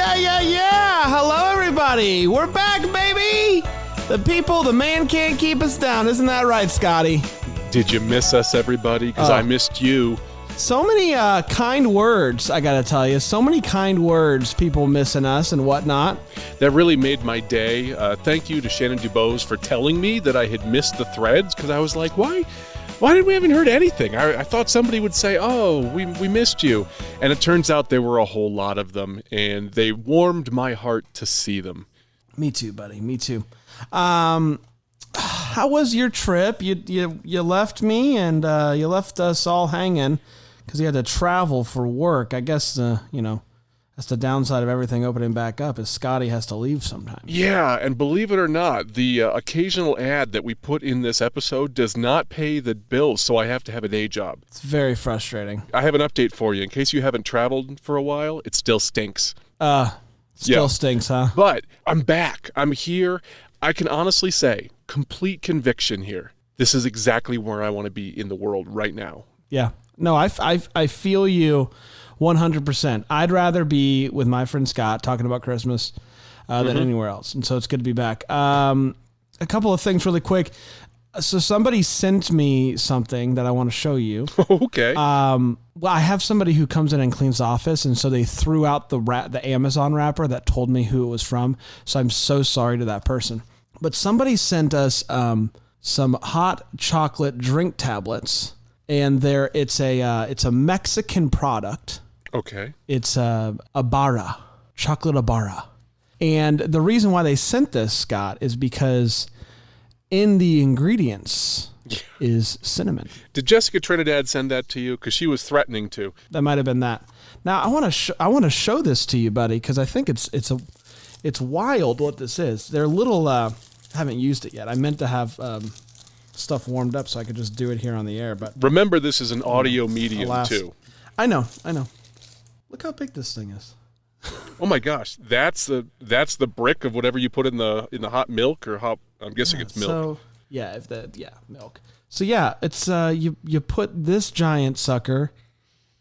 Yeah, yeah, yeah! Hello, everybody! We're back, baby! The people, the man can't keep us down. Isn't that right, Scotty? Did you miss us, everybody? Because Oh. I missed you. So many uh, kind words, I gotta tell you. So many kind words, people missing us and whatnot. That really made my day. Uh, thank you to Shannon Dubose for telling me that I had missed the threads because I was like, why? Why did we haven't heard anything? I, I thought somebody would say, "Oh, we, we missed you," and it turns out there were a whole lot of them, and they warmed my heart to see them. Me too, buddy. Me too. Um, how was your trip? You you you left me and uh, you left us all hanging because you had to travel for work. I guess uh, you know that's the downside of everything opening back up is Scotty has to leave sometimes. Yeah, and believe it or not, the uh, occasional ad that we put in this episode does not pay the bills, so I have to have a day job. It's very frustrating. I have an update for you in case you haven't traveled for a while. It still stinks. Uh, still Yeah. stinks, huh? But I'm back. I'm here. I can honestly say, complete conviction here. This is exactly where I want to be in the world right now. Yeah. No, I, I, I feel you 100%. I'd rather be with my friend Scott talking about Christmas uh, than anywhere else. And so it's good to be back. Um, a couple of things really quick. So somebody sent me something that I want to show you. okay. Um, well, I have somebody who comes in and cleans the office, and so they threw out the ra- the Amazon wrapper that told me who it was from. So I'm so sorry to that person. But somebody sent us um, some hot chocolate drink tablets, and there it's a uh, it's a Mexican product. Okay. It's a Ibarra, chocolate Ibarra. And the reason why they sent this, Scott, is because in the ingredients is cinnamon. Did Jessica Trinidad send that to you? Because she was threatening to. That might have been that. Now I want to sh- I want to show this to you, buddy, because I think it's it's a it's wild what this is. They're little. Uh, I haven't used it yet. I meant to have um, stuff warmed up so I could just do it here on the air, but Remember, this is an audio medium, alas. too. I know, I know. Look how big this thing is. Oh my gosh, that's the that's the brick of whatever you put in the in the hot milk or hot. I'm guessing it's milk. So yeah, if the yeah milk. So yeah, it's uh you you put this giant sucker.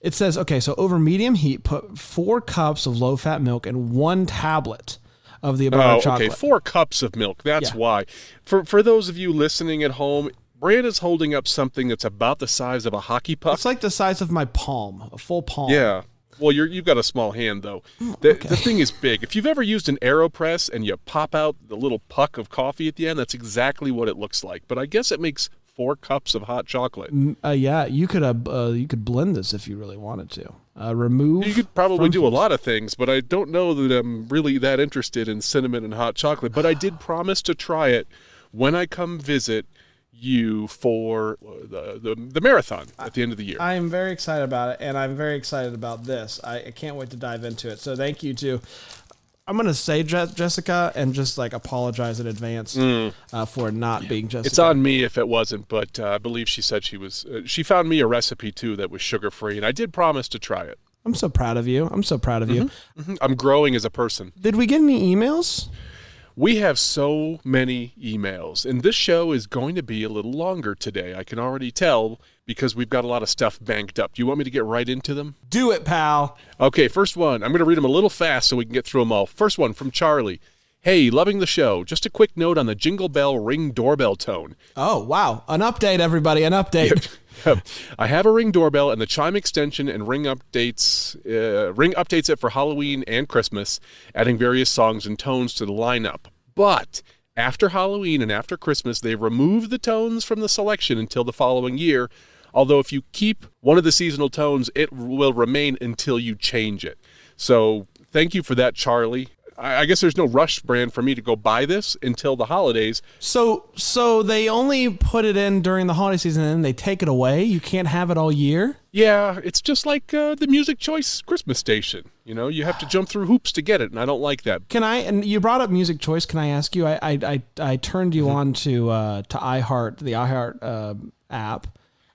It says okay, so over medium heat, put four cups of low fat milk and one tablet of the Ibarra Oh, chocolate. okay. Four cups of milk. That's Yeah. why. For for those of you listening at home, Brand is holding up something that's about the size of a hockey puck. It's like the size of my palm, a full palm. Yeah. Well, you're you've got a small hand though. The, the thing is big. If you've ever used an Aeropress and you pop out the little puck of coffee at the end, that's exactly what it looks like. But I guess it makes four cups of hot chocolate. Uh, yeah, you could uh, uh, you could blend this if you really wanted to. Uh, remove. You could probably do a lot of things, but I don't know that I'm really that interested in cinnamon and hot chocolate. But I did promise to try it when I come visit you for uh, the the, the marathon at the end of the year. I am very excited about it, and I'm very excited about this. I, I can't wait to dive into it. So thank you to. I'm gonna say Je- Jessica and just like apologize in advance uh, for not being Jessica. Mm. It's on me if it wasn't, but uh, I believe she said she was. Uh, she found me a recipe too that was sugar free, and I did promise to try it. I'm so proud of you. I'm so proud of you. Mhm. I'm growing as a person. Did we get any emails? We have so many emails, and this show is going to be a little longer today. I can already tell because we've got a lot of stuff banked up. Do you want me to get right into them? Do it, pal. Okay, first one. I'm going to read them a little fast so we can get through them all. First one from Charlie. Hey, loving the show. Just a quick note on the jingle bell ring doorbell tone. Oh wow, an update, everybody, an update. I have a ring doorbell and the chime extension and ring updates. Uh, ring updates it for Halloween and Christmas, adding various songs and tones to the lineup. But after Halloween and after Christmas, they remove the tones from the selection until the following year. Although if you keep one of the seasonal tones, it will remain until you change it. So thank you for that, Charlie. I, guess there's no rush brand for me to go buy this until the holidays. So so they only put it in during the holiday season and then they take it away. You can't have it all year. Yeah, it's just like uh, the Music Choice Christmas station. You know, you have to jump through hoops to get it, and I don't like that. Can I? And you brought up music choice. Can I ask you? I I I, I turned you on to uh, to iHeart, the iHeart uh, app.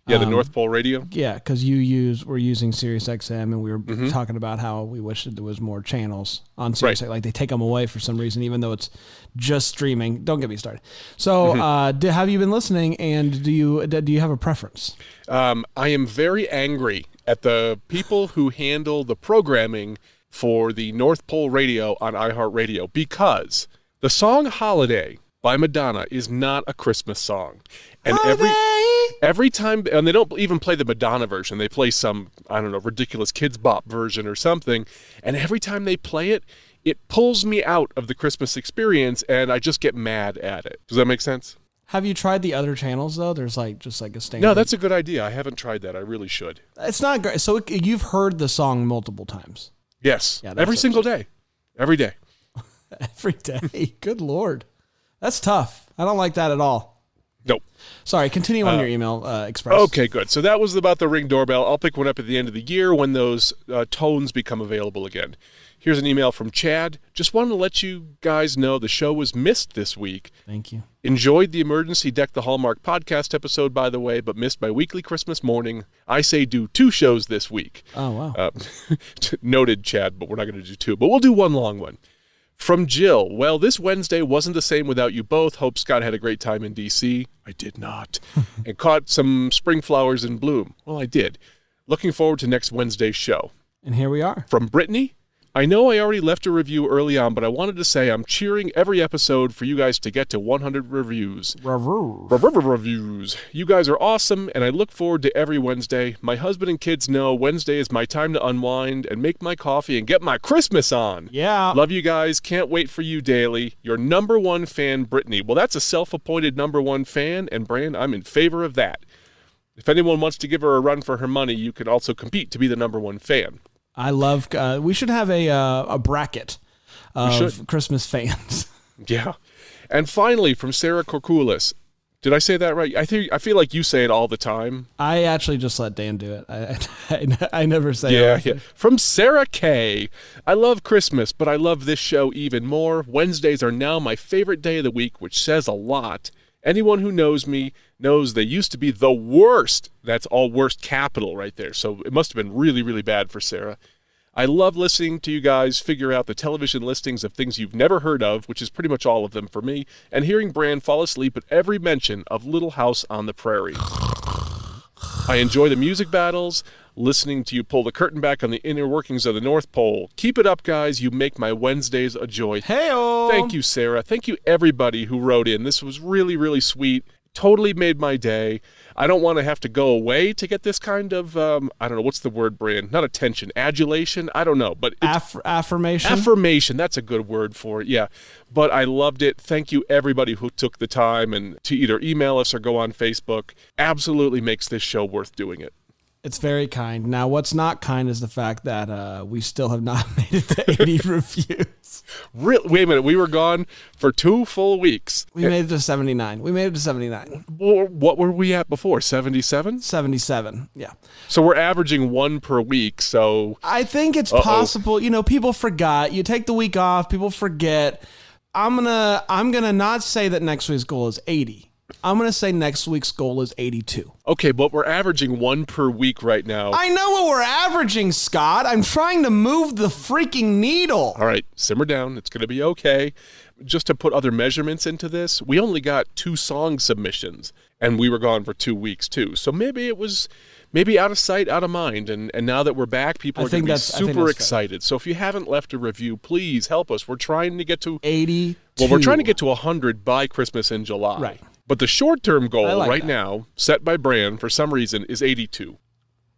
Yeah, the North Pole Radio. Yeah, because you use we're using Sirius XM, and we were talking about how we wish that there was more channels on Sirius. Right. Like they take them away for some reason, even though it's just streaming. Don't get me started. So, uh, do, have you been listening? And do you do you have a preference? Um, I am very angry at the people who handle the programming for the North Pole Radio on iHeartRadio because the song "Holiday" by Madonna is not a Christmas song, and every every time and they don't even play the Madonna version. They play some I don't know ridiculous Kidz Bop version or something, and every time they play it. It pulls me out of the Christmas experience and I just get mad at it. Does that make sense? Have you tried the other channels though? There's like just like a standard. No, that's a good idea. I haven't tried that. I really should. it's not great. So it, you've heard the song multiple times Yes. Yeah, every single day. Every day. every day. Good lord, that's tough. I don't like that at all. Nope. Sorry, continue on your email uh, express. Okay, good. So that was about the ring doorbell. I'll pick one up at the end of the year when those uh, tones become available again. Here's an email from Chad. Just wanted to let you guys know the show was missed this week. Thank you. Enjoyed the Emergency Deck the Hallmark podcast episode, by the way, but missed my weekly Christmas morning. I say do two shows this week. Oh wow. Uh, noted, Chad, but we're not going to do two. But we'll do one long one. From Jill. Well, this Wednesday wasn't the same without you both. Hope Scott had a great time in D.C. I did not. and caught some spring flowers in bloom. Well, I did. Looking forward to next Wednesday's show. and here we are. From Brittany. I know I already left a review early on, but I wanted to say I'm cheering every episode for you guys to get to 100 reviews. Reviews. Reviews. You guys are awesome, and I look forward to every Wednesday. My husband and kids know Wednesday is my time to unwind and make my coffee and get my Christmas on. Yeah. Love you guys. Can't wait for you daily. Your number one fan, Brittany. Well, that's a self appointed number one fan, and Brand, I'm in favor of that. If anyone wants to give her a run for her money, you can also compete to be the number one fan. I love. Uh, we should have a uh, a bracket of. Christmas fans. Yeah. And finally, from Sarah Corkulis. Did I say that right? I think I feel like you say it all the time. I actually just let Dan do it. I I, I never say Yeah, it. yeah. From Sarah K. I love Christmas, but I love this show even more. Wednesdays are now my favorite day of the week, which says a lot. Anyone who knows me knows they used to be the worst. That's all worst capital right there. So it must have been really, really bad for Sarah. I love listening to you guys figure out the television listings of things you've never heard of, which is pretty much all of them for me, and hearing Brand fall asleep at every mention of Little House on the Prairie. I enjoy the music battles, listening to you pull the curtain back on the inner workings of the North Pole. Keep it up, guys. You make my Wednesdays a joy. Hey, Thank you, Sarah. Thank you, everybody who wrote in. This was really, really sweet. Totally made my day. I don't want to have to go away to get this kind of, um, I don't know, what's the word, Brian? Not attention, adulation? I don't know, but Aff- affirmation. affirmation. That's a good word for it. Yeah. But I loved it. Thank you, everybody who took the time and to either email us or go on Facebook. Absolutely makes this show worth doing it. It's very kind. Now, what's not kind is the fact that uh, we still have not made it to 80 reviews. Real, wait a minute. We were gone for two full weeks. We made it to 79. We made it to 79. What were we at before? 77? 77. Yeah. So we're averaging one per week. So I think it's Uh-oh. possible. You know, people forgot. You take the week off, people forget. I'm going to I'm going to not say that next week's goal is 80. I'm going to say next week's goal is 82. okay, but we're averaging one per week right now. I know what we're averaging, Scott. I'm trying to move the freaking needle. All right, simmer down. It's going to be okay. Just to put other measurements into this, we only got two song submissions, and we were gone for two weeks too. So maybe it was maybe out of sight, out of mind. And and now that we're back, people I are going to be that's- I think super excited. So if you haven't left a review, please help us. We're trying to get to 82. well, we're trying to get to 100 by Christmas in July. Right. But the short-term goal like right that. now, set by Brand for some reason, is 82.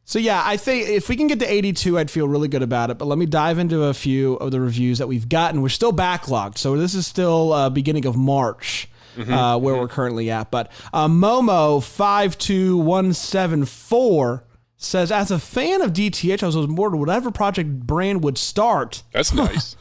So yeah, I think if we can get to 82, I'd feel really good about it. But let me dive into a few of the reviews that we've gotten. We're still backlogged, so this is still uh, beginning of March. Uh, where we're currently at, but uh, Momo five two one seven four says, as a fan of DTH, I was board with whatever project brand would start. That's nice.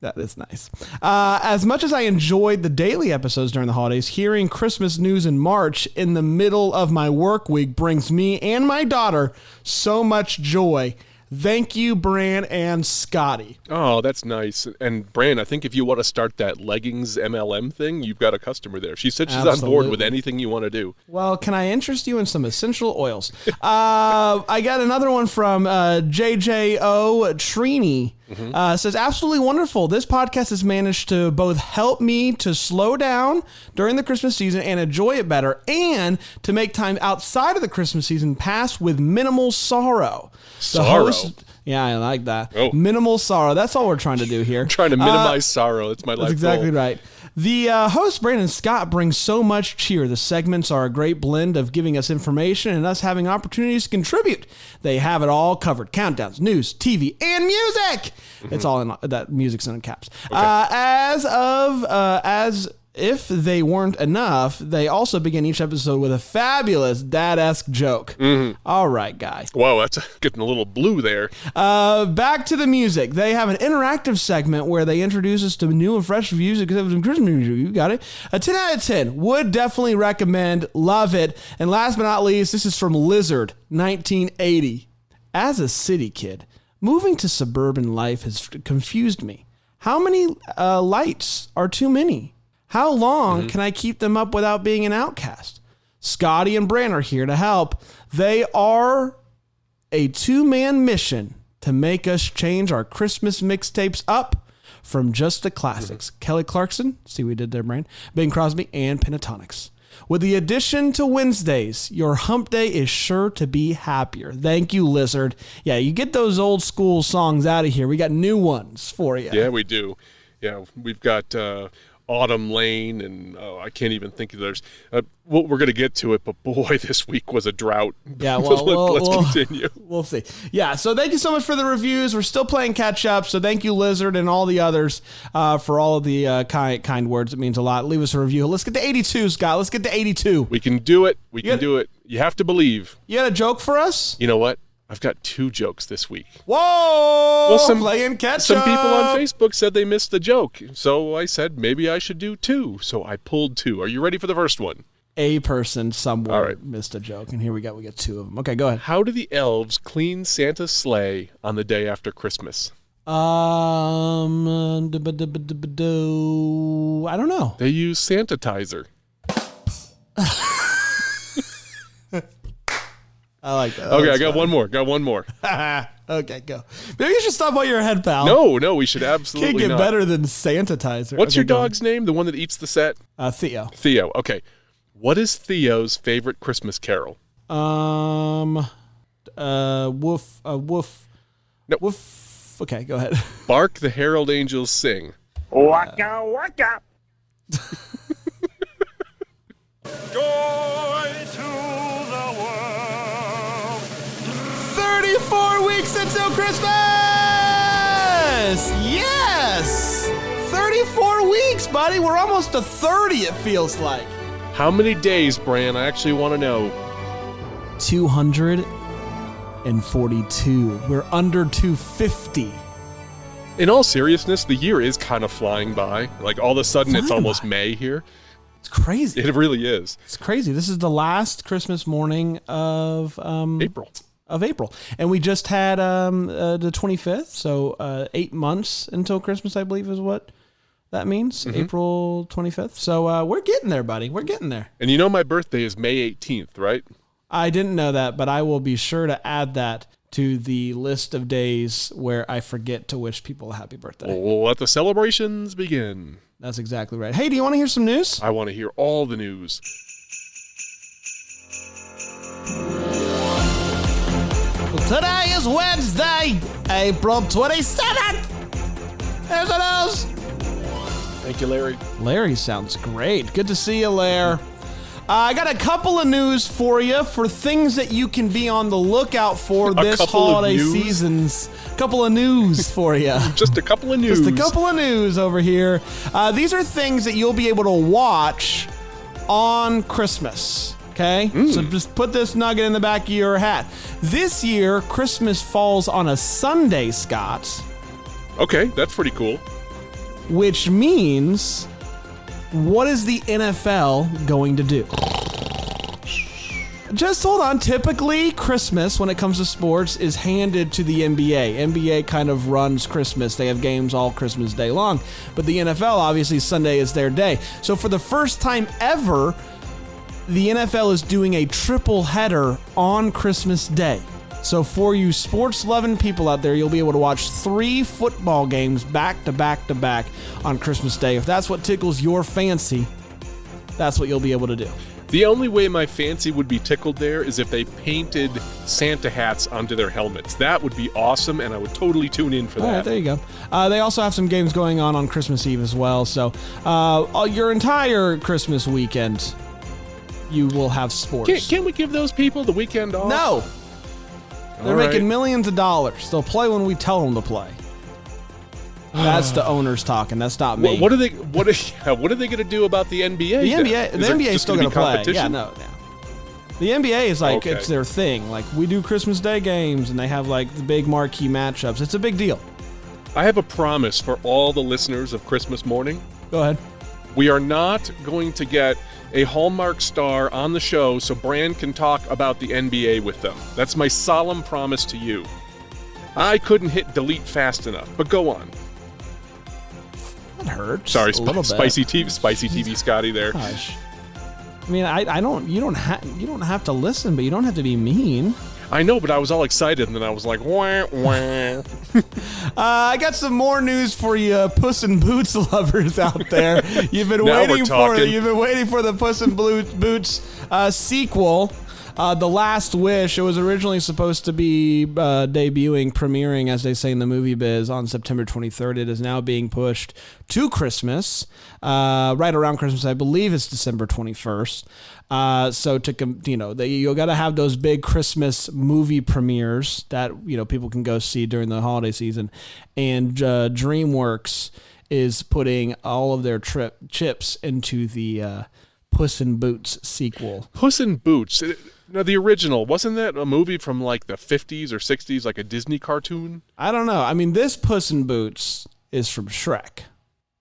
That is nice. Uh, as much as I enjoyed the daily episodes during the holidays, hearing Christmas news in March in the middle of my work week brings me and my daughter so much joy. Thank you, Bran and Scotty. Oh, that's nice. And Bran, I think if you want to start that leggings MLM thing, you've got a customer there. She said she's on board with anything you want to do. Well, can I interest you in some essential oils? Uh, I got another one from uh, JJO Trini. Uh, says absolutely wonderful. This podcast has managed to both help me to slow down during the Christmas season and enjoy it better, and to make time outside of the Christmas season pass with minimal sorrow. Sorrow? yeah, I like that. Oh. Minimal sorrow. That's all we're trying to do here. Trying to minimize sorrow. That's my life That's exactly goal. right. The uh, host, Brandon Scott, brings so much cheer. The segments are a great blend of giving us information and us having opportunities to contribute. They have it all covered countdowns, news, TV, and music. It's all in that music's in caps. Uh, as of, uh, as if they weren't enough, they also begin each episode with a fabulous dad esque joke. All right, guy. Whoa, that's getting a little blue there. Uh, back to the music. They have an interactive segment where they introduce us to new and fresh reviews of Christmas music. You got it. A 10 out of 10. Would definitely recommend. Love it. And last but not least, this is from Lizard, 1980. As a city kid, moving to suburban life has confused me. How many uh, lights are too many? How long can I keep them up without being an outcast? Scotty and Bran are here to help. They are a two man mission to make us change our Christmas mixtapes up from just the classics. Kelly Clarkson, see what we did there, Brain, Bing Crosby, and Pentatonix. With the addition to Wednesdays, your hump day is sure to be happier. Thank you, Lizard. Yeah, you get those old school songs out of here. We got new ones for you. Yeah, we do. Yeah, we've got uh, Autumn Lane, and oh, I can't even think of there's. Uh, well, we're gonna get to it, but boy, this week was a drought. Yeah, well, Let, us we'll- continue. We'll see. Yeah, so thank you so much for the reviews. We're still playing catch up, so thank you, Lizard, and all the others uh, for all of the uh, kind kind words. It means a lot. Leave us a review. Let's get to 82, Scott. Let's get to 82. We can do it. We can Yeah. do it. You have to believe. You had a joke for us? You know what? I've got two jokes this week. Whoa! Well, some- playing catch Some people on Facebook said they missed the joke, so I said maybe I should do two. So I pulled two. Are you ready for the first one? A person somewhere All right. missed a joke, and here we go. We get two of them. Okay, go ahead. How do the elves clean Santa's sleigh on the day after Christmas? Um, I don't know. They use Santitizer. I like that. Okay, I got one more. Got one more. okay, go. Maybe you should stop while you're ahead, pal. No, no, we should absolutely Can't get not. better than sanitizer. What's Okay, your go on. dog's name? The one that eats the set? Uh, Theo. Theo. Okay. What is Theo's favorite Christmas carol? Um, uh, woof, uh, woof, No. woof. Okay, go ahead. Bark the Herald Angels Sing. Waka waka. Joy to the world. 34 weeks until Christmas! Yes! 34 weeks, buddy. We're almost to 30, it feels like. How many days, Bran? I actually want to know. 242. We're under 250. In all seriousness, the year is kind of flying by. Like all of a sudden, it's almost by. May here. It's crazy. It really is. It's crazy. This is the last Christmas morning of um, April. of April, and we just had um, uh, the 25th. So uh, eight months until Christmas, I believe, is what that means. April 25th. So uh, we're getting there, buddy. We're getting there. And you know my birthday is May 18th, right? I didn't know that, but I will be sure to add that to the list of days where I forget to wish people a happy birthday. Well, let the celebrations begin. That's exactly right. Hey, do you want to hear some news? I want to hear all the news. Today is Wednesday, April 27th. There's a news. Thank you, Larry. Larry sounds great. Good to see you, Lair. Uh, I got a couple of news for you for things that you can be on the lookout for this holiday seasons. Couple of news for you. Just a couple of news. Just a couple of news over here. Uh, these are things that you'll be able to watch on Christmas. Okay? So just put this nugget in the back of your hat. This year, Christmas falls on a Sunday, Scott. Okay, that's pretty cool. which means what is the NFL going to do? Just hold on. Typically, Christmas, when it comes to sports, is handed to the NBA. NBA kind of runs Christmas. They have games all Christmas Day long. But the NFL, obviously, Sunday is their day. So for the first time ever, the NFL is doing a triple header on Christmas Day. So for you sports loving people out there, you'll be able to watch three football games back to back to back on Christmas Day. If that's what tickles your fancy, that's what you'll be able to do. The only way my fancy would be tickled there is if they painted Santa hats onto their helmets. That would be awesome, and I would totally tune in for All right, that. there you go. Uh, they also have some games going on on Christmas Eve as well. So uh, your entire Christmas weekend, you will have sports. Can't, can't we give those people the weekend off? no, they're All right. making millions of dollars. They'll play when we tell them to play. That's the owners talking. That's not me. What, what are they? What yeah, what are they going to do about the NBA? the then? NBA, the Is there NBA is still gonna going to play. Yeah, no, no. The NBA is like Okay. it's their thing. Like we do Christmas Day games, and they have like the big marquee matchups. It's a big deal. I have a promise for all the listeners of Christmas morning. Go ahead. We are not going to get a Hallmark star on the show so Brand can talk about the NBA with them. That's my solemn promise to you. I couldn't hit delete fast enough, but go on. That hurts. Sorry, sp- spicy TV, spicy TV, Scotty. There. Gosh. I mean, I, I don't. You don't have. You don't have to listen, but you don't have to be mean. I know, but I was all excited, and then I was like, wah, wah. Uh, I got some more news for you, uh, Puss in Boots lovers out there. You've been waiting for you've been waiting for the Puss in Boots uh, sequel. Uh, the Last Wish. It was originally supposed to be uh, debuting, premiering, as they say in the movie biz, on September 23rd. It is now being pushed to Christmas, uh, right around Christmas. I believe it's December 21st. Uh, so to you know, you got to have those big Christmas movie premieres that you know people can go see during the holiday season, and uh, DreamWorks is putting all of their trip chips into the uh, Puss in Boots sequel. Puss in Boots. Now, the original wasn't that a movie from like the 50s or 60s, like a Disney cartoon? I don't know. I mean, this Puss in Boots is from Shrek.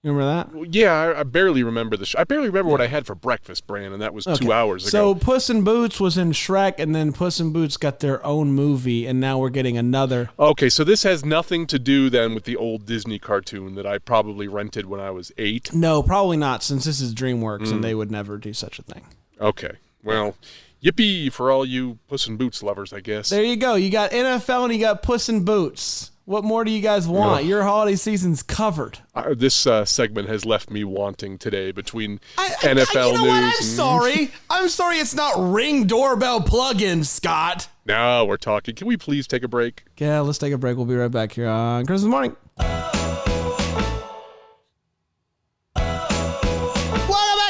You remember that? Yeah, I, I barely remember the. Sh- I barely remember what I had for breakfast, Brand, and that was two hours ago. So. Puss in Boots was in Shrek, and then Puss in Boots got their own movie, and now we're getting another. Okay, so this has nothing to do then with the old Disney cartoon that I probably rented when I was eight. No, probably not, since this is DreamWorks, Mm. and they would never do such a thing. Okay, well, yippee for all you Puss in Boots lovers, I guess. There you go. You got NFL and you got Puss in Boots. What more do you guys want? Your holiday season's covered. Uh, this uh, segment has left me wanting today between I, I- NFL you know news. what? I'm and- sorry. I'm sorry. It's not ring doorbell plug-in, Scott. Now we're talking. Can we please take a break? Yeah, let's take a break. We'll be right back here on Christmas morning.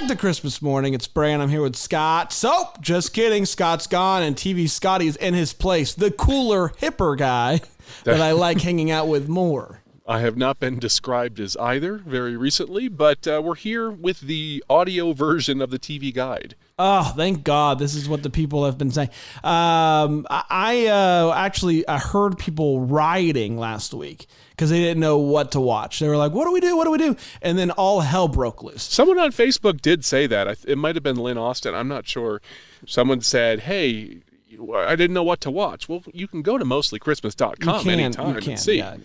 To Christmas morning. It's Bran. I'm here with Scott. So, just kidding. Scott's gone, and TV Scotty's in his place. The cooler, hipper guy that I like hanging out with more. I have not been described as either very recently, but uh, we're here with the audio version of the TV guide. Oh, thank God! This is what the people have been saying. Um, I, uh, actually I heard people rioting last week because they didn't know what to watch. They were like, "What do we do? What do we do?" And then all hell broke loose. Someone on Facebook did say that. It might have been Lynn Austin. I'm not sure. Someone said, "Hey, I didn't know what to watch." Well, you can go to mostlychristmas.com can, anytime can, and see. yeah.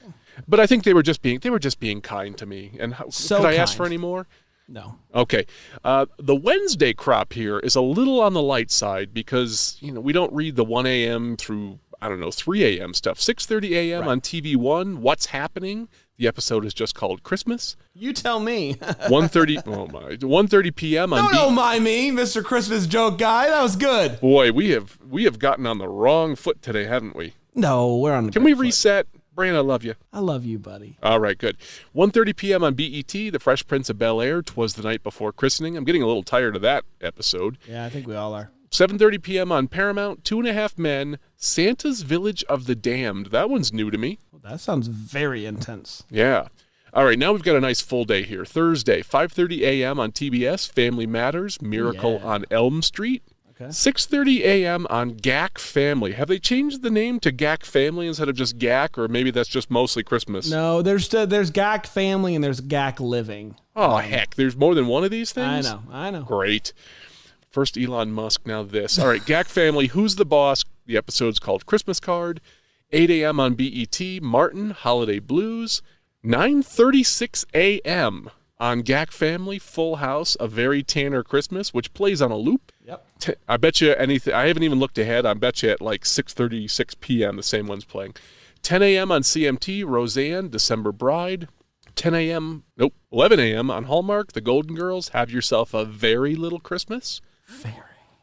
But I think they were just being they were just being kind to me. And how, So could I ask for any more? No, Okay. Uh, the Wednesday crop here is a little on the light side because you know we don't read the 1 a.m. through I don't know 3 a.m. stuff. 6:30 a.m. on TV One. What's happening? The episode is just called Christmas. you tell me. 1:30. oh my. 1:30 p.m. on. no, B- don't mind me, Mr. Christmas joke guy. That was good. Boy, we have we have gotten on the wrong foot today, haven't we? No, we're on. The Can we foot. reset? Brand, I love you. I love you, buddy. All right, good. 1.30 p.m. on BET, The Fresh Prince of Bel-Air, Twas the Night Before Christening. I'm getting a little tired of that episode. Yeah, I think we all are. 7.30 p.m. on Paramount, Two and a Half Men, Santa's Village of the Damned. That one's new to me. Well, that sounds very intense. Yeah. All right, now we've got a nice full day here. Thursday, 5.30 a.m. on TBS, Family Matters, Miracle Yeah. on Elm Street. Okay. 6:30 a.m. on GAC Family. Have they changed the name to GAC Family instead of just GAC, or maybe that's just mostly Christmas? No, there's still, there's GAC family and there's GAC living. Oh heck, there's more than one of these things. I know, I know. Great. First Elon Musk, now this. All right, GAC Family. Who's the boss? The episode's called Christmas Card. 8 a.m. on BET. Martin Holiday Blues. 9:36 a.m. on GAC Family. Full House. A Very Tanner Christmas, which plays on a loop. Yep. T- I bet you anything. I haven't even looked ahead. I bet you at like 6:36 p.m. the same one's playing. 10 a.m. on CMT. Roseanne, December Bride. 10 a.m. Nope. 11 a.m. on Hallmark. The Golden Girls. Have yourself a very little Christmas. Very.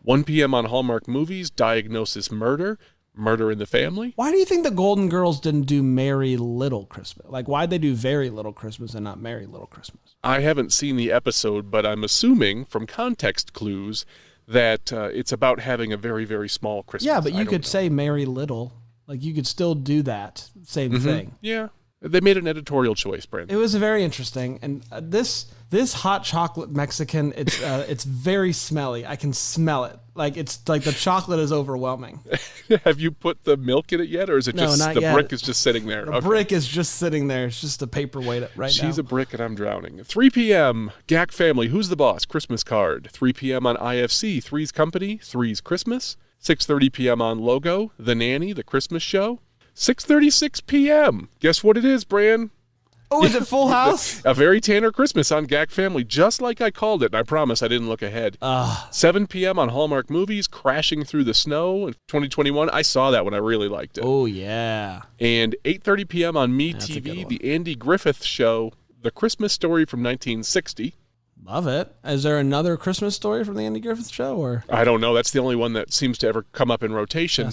1 p.m. on Hallmark Movies. Diagnosis Murder. Murder in the Family. Why do you think the Golden Girls didn't do Merry Little Christmas? Like, why'd they do Very Little Christmas and not Merry Little Christmas? I haven't seen the episode, but I'm assuming from context clues that uh, it's about having a very, very small Christmas. Yeah, but you could know. say Mary Little. Like, you could still do that same thing. Yeah. They made an editorial choice, Brandon. It was very interesting, and uh, this this hot chocolate Mexican, it's uh, it's very smelly. I can smell it. Like it's like the chocolate is overwhelming. Have you put the milk in it yet, or is it No, just the yet. brick is just sitting there? The Okay. brick is just sitting there. It's just a paperweight right She's now. She's a brick and I'm drowning. 3 p.m. GAC Family. Who's the boss? Christmas card. 3 p.m. on IFC. Three's Company. Three's Christmas. 6:30 p.m. on Logo. The Nanny. The Christmas Show. 6:36 p.m. Guess what it is, Bran? Oh, is it Full House? A very Tanner Christmas on GAC Family, just like I called it. And I promise I didn't look ahead. Ah. 7 p.m. on Hallmark Movies. Crashing Through the Snow in 2021. I saw that one. I really liked it. oh yeah. And 8:30 p.m. on Me a TV, the Andy Griffith Show, The Christmas Story from 1960. Love it. Is there another Christmas story from the Andy Griffith Show, or I don't know. That's the only one that seems to ever come up in rotation.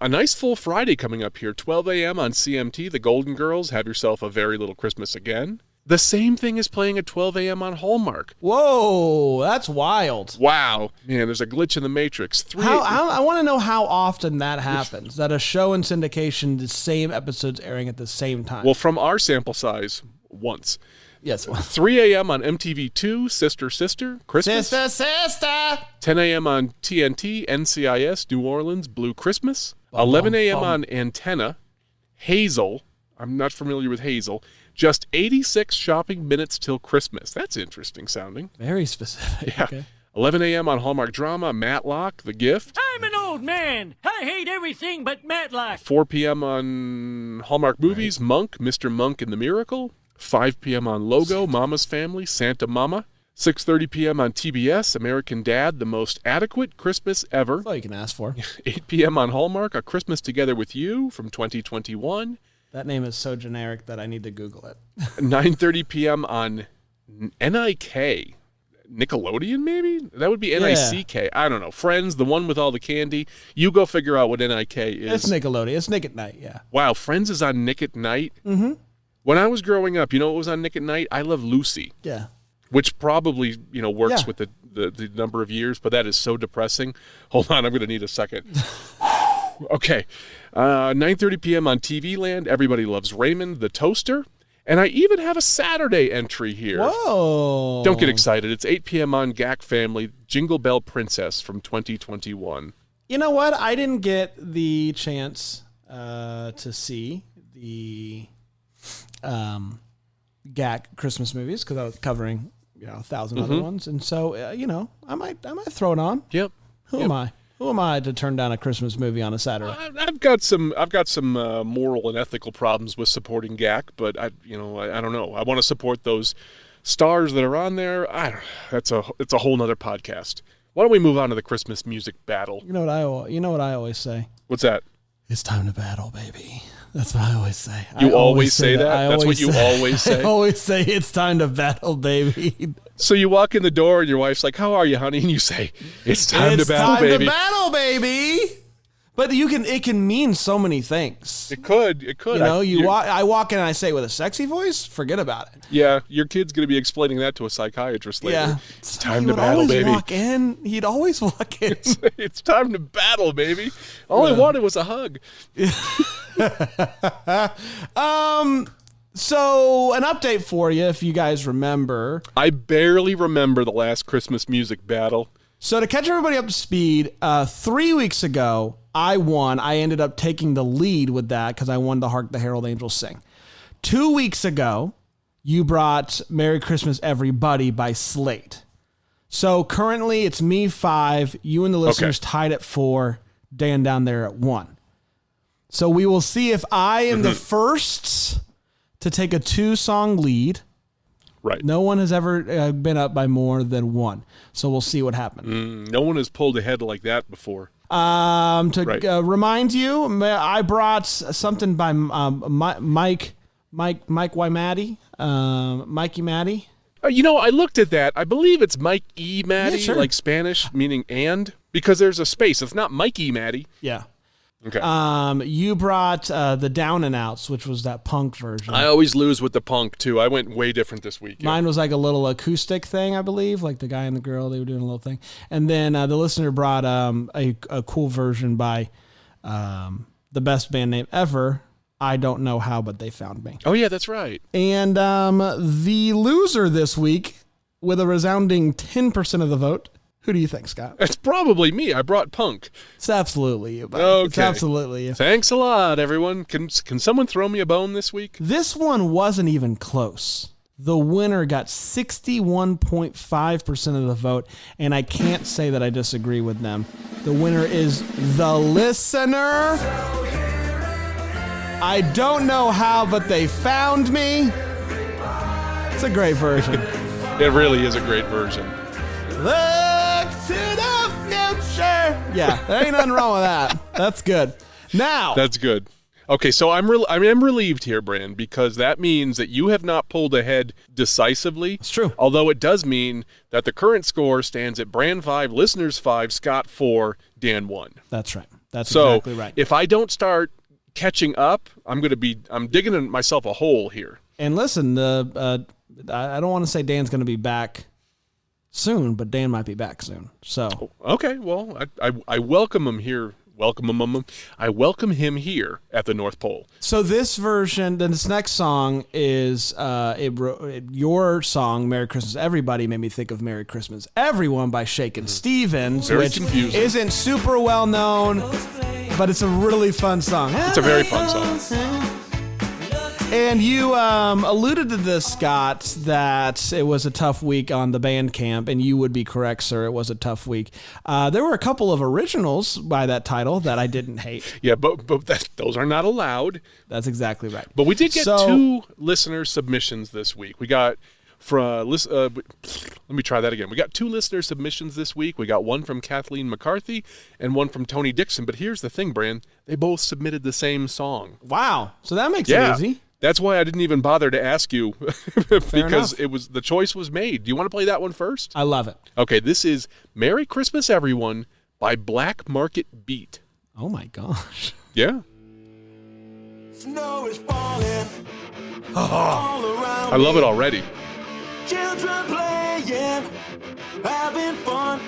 A nice full Friday coming up here. 12 a.m. on CMT. The Golden Girls. Have yourself a very little Christmas again. The same thing is playing at 12 a.m. on Hallmark. whoa, that's wild. Wow, man, there's a glitch in the matrix. Three. How, how I want to know how often that happens. That a show in syndication, the same episodes airing at the same time. well, from our sample size, once. Yes. 3 a.m. on MTV2. Sister, Sister. Christmas. Sister, sister. 10 a.m. on TNT, NCIS, New Orleans, Blue Christmas. 11 a.m. bum. on Antenna, Hazel. I'm not familiar with Hazel. Just 86 shopping minutes till Christmas. That's interesting sounding. Very specific. Yeah. Okay. 11 a.m. on Hallmark Drama, Matlock, The Gift. I'm an old man. I hate everything but Matlock. 4 p.m. on Hallmark Movies, Monk, Mr. Monk and the Miracle. 5 p.m. on Logo, Mama's Family, Santa Mama. 6:30 p.m. on TBS, American Dad, the most adequate Christmas ever. That's all you can ask for. 8 p.m. on Hallmark, A Christmas Together with You from 2021. That name is so generic that I need to Google it. 9:30 p.m. on NIK. Nickelodeon, maybe? That would be N-I-C-K. I don't know. Friends, the one with all the candy. You go figure out what NIK is. It's. Nickelodeon. It's Nick at Night. Yeah. wow, Friends is on Nick at Night. Mm-hmm. When I was growing up, you know what was on Nick at Night? I Love Lucy, Yeah. which probably, you know, works Yeah. with the, the, the number of years, but that is so depressing. Hold on, I'm going to need a second. okay. Uh, 9.30 p.m. on TV Land. Everybody loves Raymond, the toaster. And I even have a Saturday entry here. Whoa. Don't get excited. It's 8 p.m. on GAC Family, Jingle Bell Princess from 2021. You know what? I didn't get the chance uh, to see the um, GAC Christmas movies because I was covering you know a 1000 Mm-hmm. other ones, and so uh, you know I might I might throw it on. Yep. Who Yep. am I? Who am I to turn down a Christmas movie on a Saturday? I- I've got some. I've got some uh, moral and ethical problems with supporting GAC, but I, you know, I, I don't know. I want to support those stars that are on there. I don't, that's a it's a whole nother podcast. Why don't we move on to the Christmas music battle? You know what I you know what I always say. What's that? It's time to battle, baby. That's what I always say. You I always say that? I That's what you always say? I always say it's time to battle, baby. So you walk in the door and your wife's like, "How are you, honey?" And you say, "It's time it's to battle, time baby." to battle, baby. But you can it can mean so many things. it could. It could. You know, you walk. I walk in and I say it with a sexy voice. Forget about it. Yeah, your kid's gonna be explaining that to a psychiatrist later. Yeah, It's time he to would battle, always baby. Walk in. He'd always walk in. it's time to battle, baby. All I wanted was a hug. um. So an update for you, if you guys remember. I barely remember the last Christmas music battle. So to catch everybody up to speed, uh, three weeks ago I won. I ended up taking the lead with that because I won the Hark the Herald Angels Sing. Two weeks ago, you brought "Merry Christmas Everybody" by Slade. So currently it's me five, you and the listeners tied at four, Dan down there at one. So we will see if I am the first to take a two song lead. Right. No one has ever uh, been up by more than one. So we'll see what happens. No one has pulled ahead like that before. Um, to Right. uh, remind you, I brought something by um, Mi- Mike, Mike, Mike Wymatti, um, Mikey Matty. Uh, you know, I looked at that. I believe it's Mike E. Maddie, Yeah, sure. like Spanish, meaning and, because there's a space. It's not Mike E. Maddie. Yeah. Okay. Um, you brought uh, the Down and Outs, which was that punk version. I always lose with the punk, too. I went way different this week. Mine was like a little acoustic thing, I believe, like the guy and the girl, they were doing a little thing. And then uh, the listener brought um, a, a cool version by um, the best band name ever. I don't know how, but they found me. Oh, yeah, that's right. And um, the loser this week, with a resounding 10% of the vote, who do you think, Scott? It's probably me. I brought punk. It's absolutely you. buddy. It's absolutely you. Thanks a lot, everyone. Can, can someone throw me a bone this week? This one wasn't even close. The winner got 61.5% of the vote, and I can't say that I disagree with them. The winner is the listener. I don't know how, but they found me. It's a great version. It really is a great version. Look to the future. Yeah, there ain't nothing wrong with that. That's good. Now, That's good. Okay, so I'm re- I am relieved here, Brand, because that means that you have not pulled ahead decisively. It's true. Although it does mean that the current score stands at Brand five, listeners five, Scott four, Dan one. that's right. That's So exactly right. if I don't start catching up, I'm going to be I'm digging myself a hole here. And listen, the uh, I I don't want to say Dan's going to be back soon, but Dan might be back soon. So Okay, well, I I, I welcome him here. Welcome him. I welcome him here at the North Pole. so this version, then this next song is uh, it, it, your song "Merry Christmas Everybody" made me think of "Merry Christmas Everyone" by Shakin' Stevens, Very which confusing. isn't super well known, but it's a really fun song. It's a very fun song. And you um, alluded to this, Scott, that it was a tough week on the band camp, and you would be correct, sir. It was a tough week. Uh, there were a couple of originals by that title that I didn't hate. Yeah, but but that, those are not allowed. That's exactly right. But we did get So- two listener submissions this week. We got from lis- uh, let me try that again. We got two listener submissions this week. We got one from Kathleen McCarthy and one from Tony Dixon. But here's the thing, Brand. They both submitted the same song. Wow. So that makes Yeah. it easy. That's why I didn't even bother to ask you because enough. it was the choice was made. Do you want to play that one first? I love it. Okay, this is Merry Christmas Everyone by Black Market Beat. Oh my gosh. Yeah. Snow is falling all around I love it already. Children playing, having fun.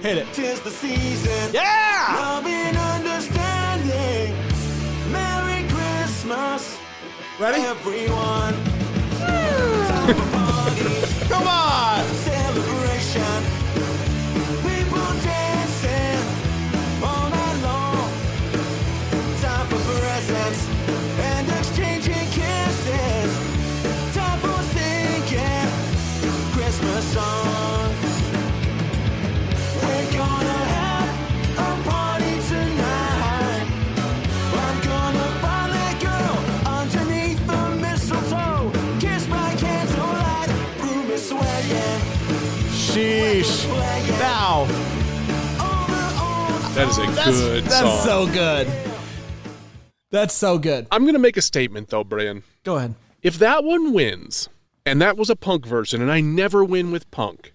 Hit it. Tis the season. Yeah. Love and understanding. Merry Christmas, Ready? everyone. Time for parties, Come on. celebration. That is a That's, good that's song. so good. That's so good. I'm going to make a statement though, Brian. Go ahead. If that one wins, and that was a punk version, and I never win with punk,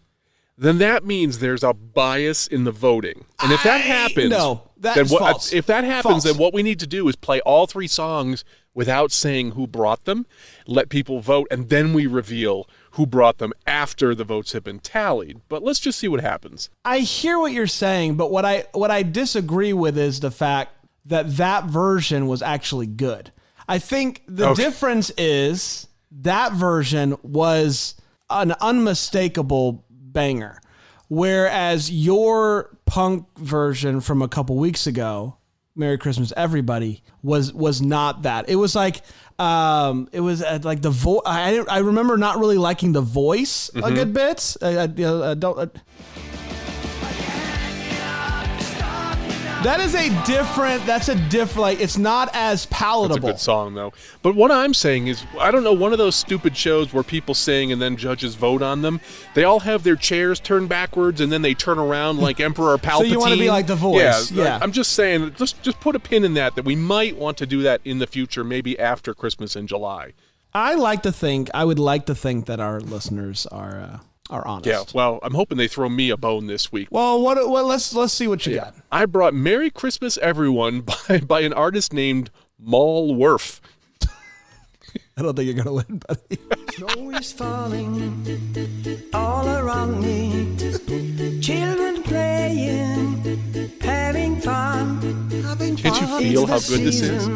then that means there's a bias in the voting. And if that I- happens, no, then what, false. if that happens, False. then what we need to do is play all three songs without saying who brought them, let people vote, and then we reveal who brought them after the votes have been tallied. But let's just see what happens. I hear what you're saying, but what I what I disagree with is the fact that that version was actually good. I think the Okay. difference is that version was an unmistakable banger. Whereas your punk version from a couple weeks ago, "Merry Christmas, Everybody," was was not that. It was like um, it was uh, like the voice. I I remember not really liking the voice a good bit. I, I, I don't. uh, that is a different. That's a different. Like it's not as palatable. It's a good song though. But what I'm saying is, I don't know, one of those stupid shows where people sing and then judges vote on them. They all have their chairs turned backwards and then they turn around like Emperor Palpatine. So you wanna be like The Voice, Yeah, yeah. I'm just saying, just just put a pin in that. That we might want to do that in the future, maybe after Christmas in July. I like to think. I would like to think that our listeners are uh, are honest. Yeah. Well, I'm hoping they throw me a bone this week. Well, what? Well, let's let's see what you got. I brought "Merry Christmas, Everyone" by by an artist named Maul Worf. I don't think you're gonna win, buddy. Snow is falling all around me. Children playing, having fun. Having Can't you feel how good this is?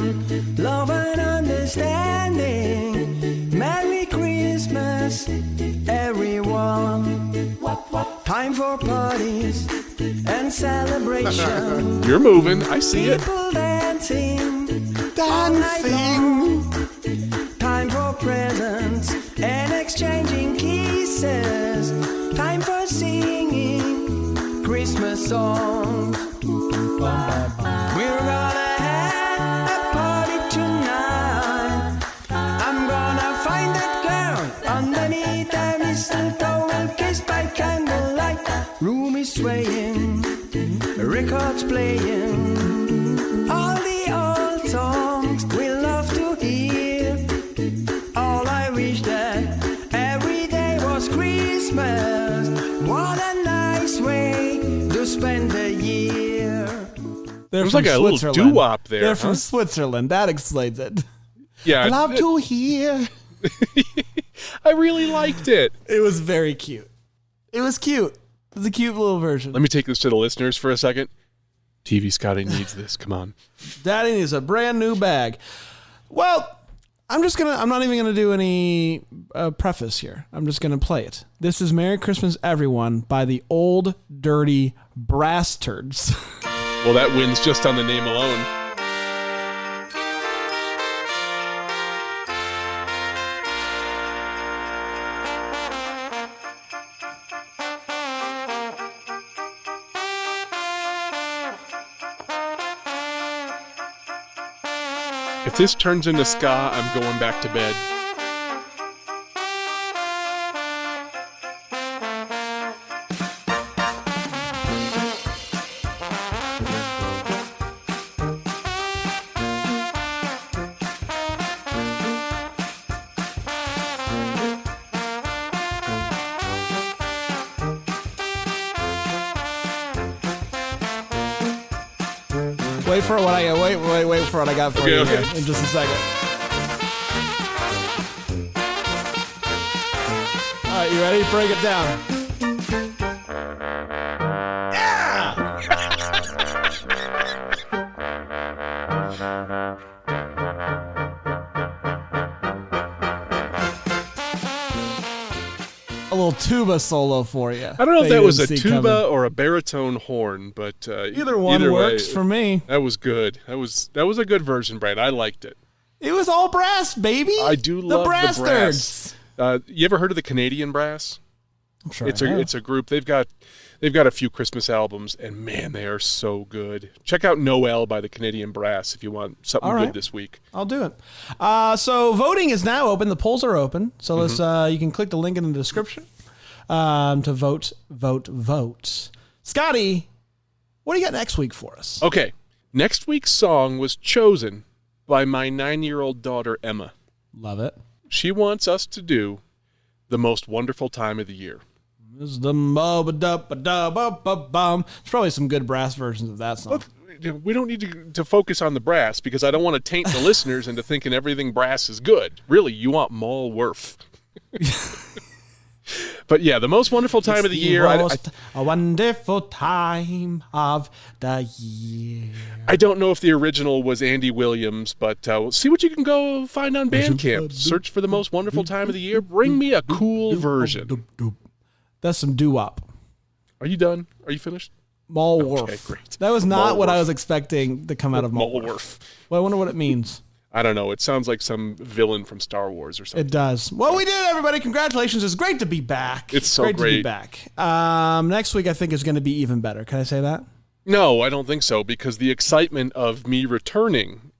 Love and understanding. Merry Christmas, everyone. Time for parties and celebration. You're moving. I see it. People dancing, dancing. Time for presents and exchanging kisses. Time for singing Christmas songs. We're gonna They're from like a little Switzerland. doo-wop there, They're from? Switzerland. That explains it. Yeah. Love to hear. I really liked it. It was very cute. It was cute. It was a cute little version. Let me take this to the listeners for a second. TV Scotty needs this. Come on. Daddy needs a brand new bag. Well, I'm just gonna. I'm not even gonna do any uh, preface here. I'm just gonna play it. This is "Merry Christmas, Everyone" by the Old Dirty Brass Turds. Well, that wins just on the name alone. If this turns into ska, I'm going back to bed. Got for Okay, you okay. here in just a second. All right, you ready? Break it down. Tuba solo for you. I don't know if that was a tuba coming. or a baritone horn, but uh, Either one way, works for me. That was good. That was that was a good version, Brad. I liked it. It was all brass, baby. I do the love brass, the brass. Uh, you ever heard of the Canadian Brass? I'm sure It's I a have. it's a group. They've got they've got a few Christmas albums, and man, they are so good. Check out Noel by the Canadian Brass if you want something right. good this week. I'll do it. Uh, so voting is now open. The polls are open. So let's. Mm-hmm. Uh, you can click the link in the description um, to vote, vote, vote. Scotty, what do you got next week for us? Okay, next week's song was chosen by my nine year old daughter Emma. Love it. She wants us to do the most wonderful time of the year. This is the bum bum. There's probably some good brass versions of that song. we don't need to, to focus on the brass because I don't want to taint the listeners into thinking everything brass is good. Really, you want Maul Worf. but yeah, the most wonderful time of the year. I, I, a wonderful time of the year. I don't know if the original was Andy Williams, but uh, see what you can go find on Bandcamp. Search for the most wonderful time of the year. Bring me a cool version. That's some doo wop. Are you done? Are you finished? Malworf. Okay, great. That was not what I was expecting to come out of. Malworf. Well, I wonder what it means. I don't know. It sounds like some villain from Star Wars or something. It does. Well, we did, it, everybody. Congratulations. It's great to be back. It's so great, to be back. Um, next week, I think, is going to be even better. Can I say that? No, I don't think so because the excitement of me returning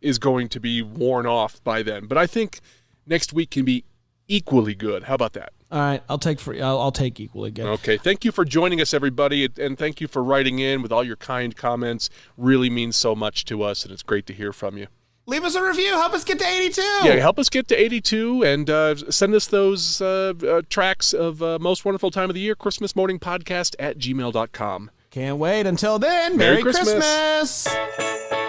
is going to be worn off by then. But I think next week can be equally good. How about that? All right, I'll take for I'll, I'll take equally good. Okay. Thank you for joining us, everybody, and thank you for writing in with all your kind comments. Really means so much to us, and it's great to hear from you. Leave us a review. Help us get to 82. Yeah, help us get to 82 and uh, send us those uh, uh, tracks of uh, Most Wonderful Time of the Year, Christmas Morning Podcast at gmail.com. Can't wait. Until then, Merry Merry, Christmas. Christmas.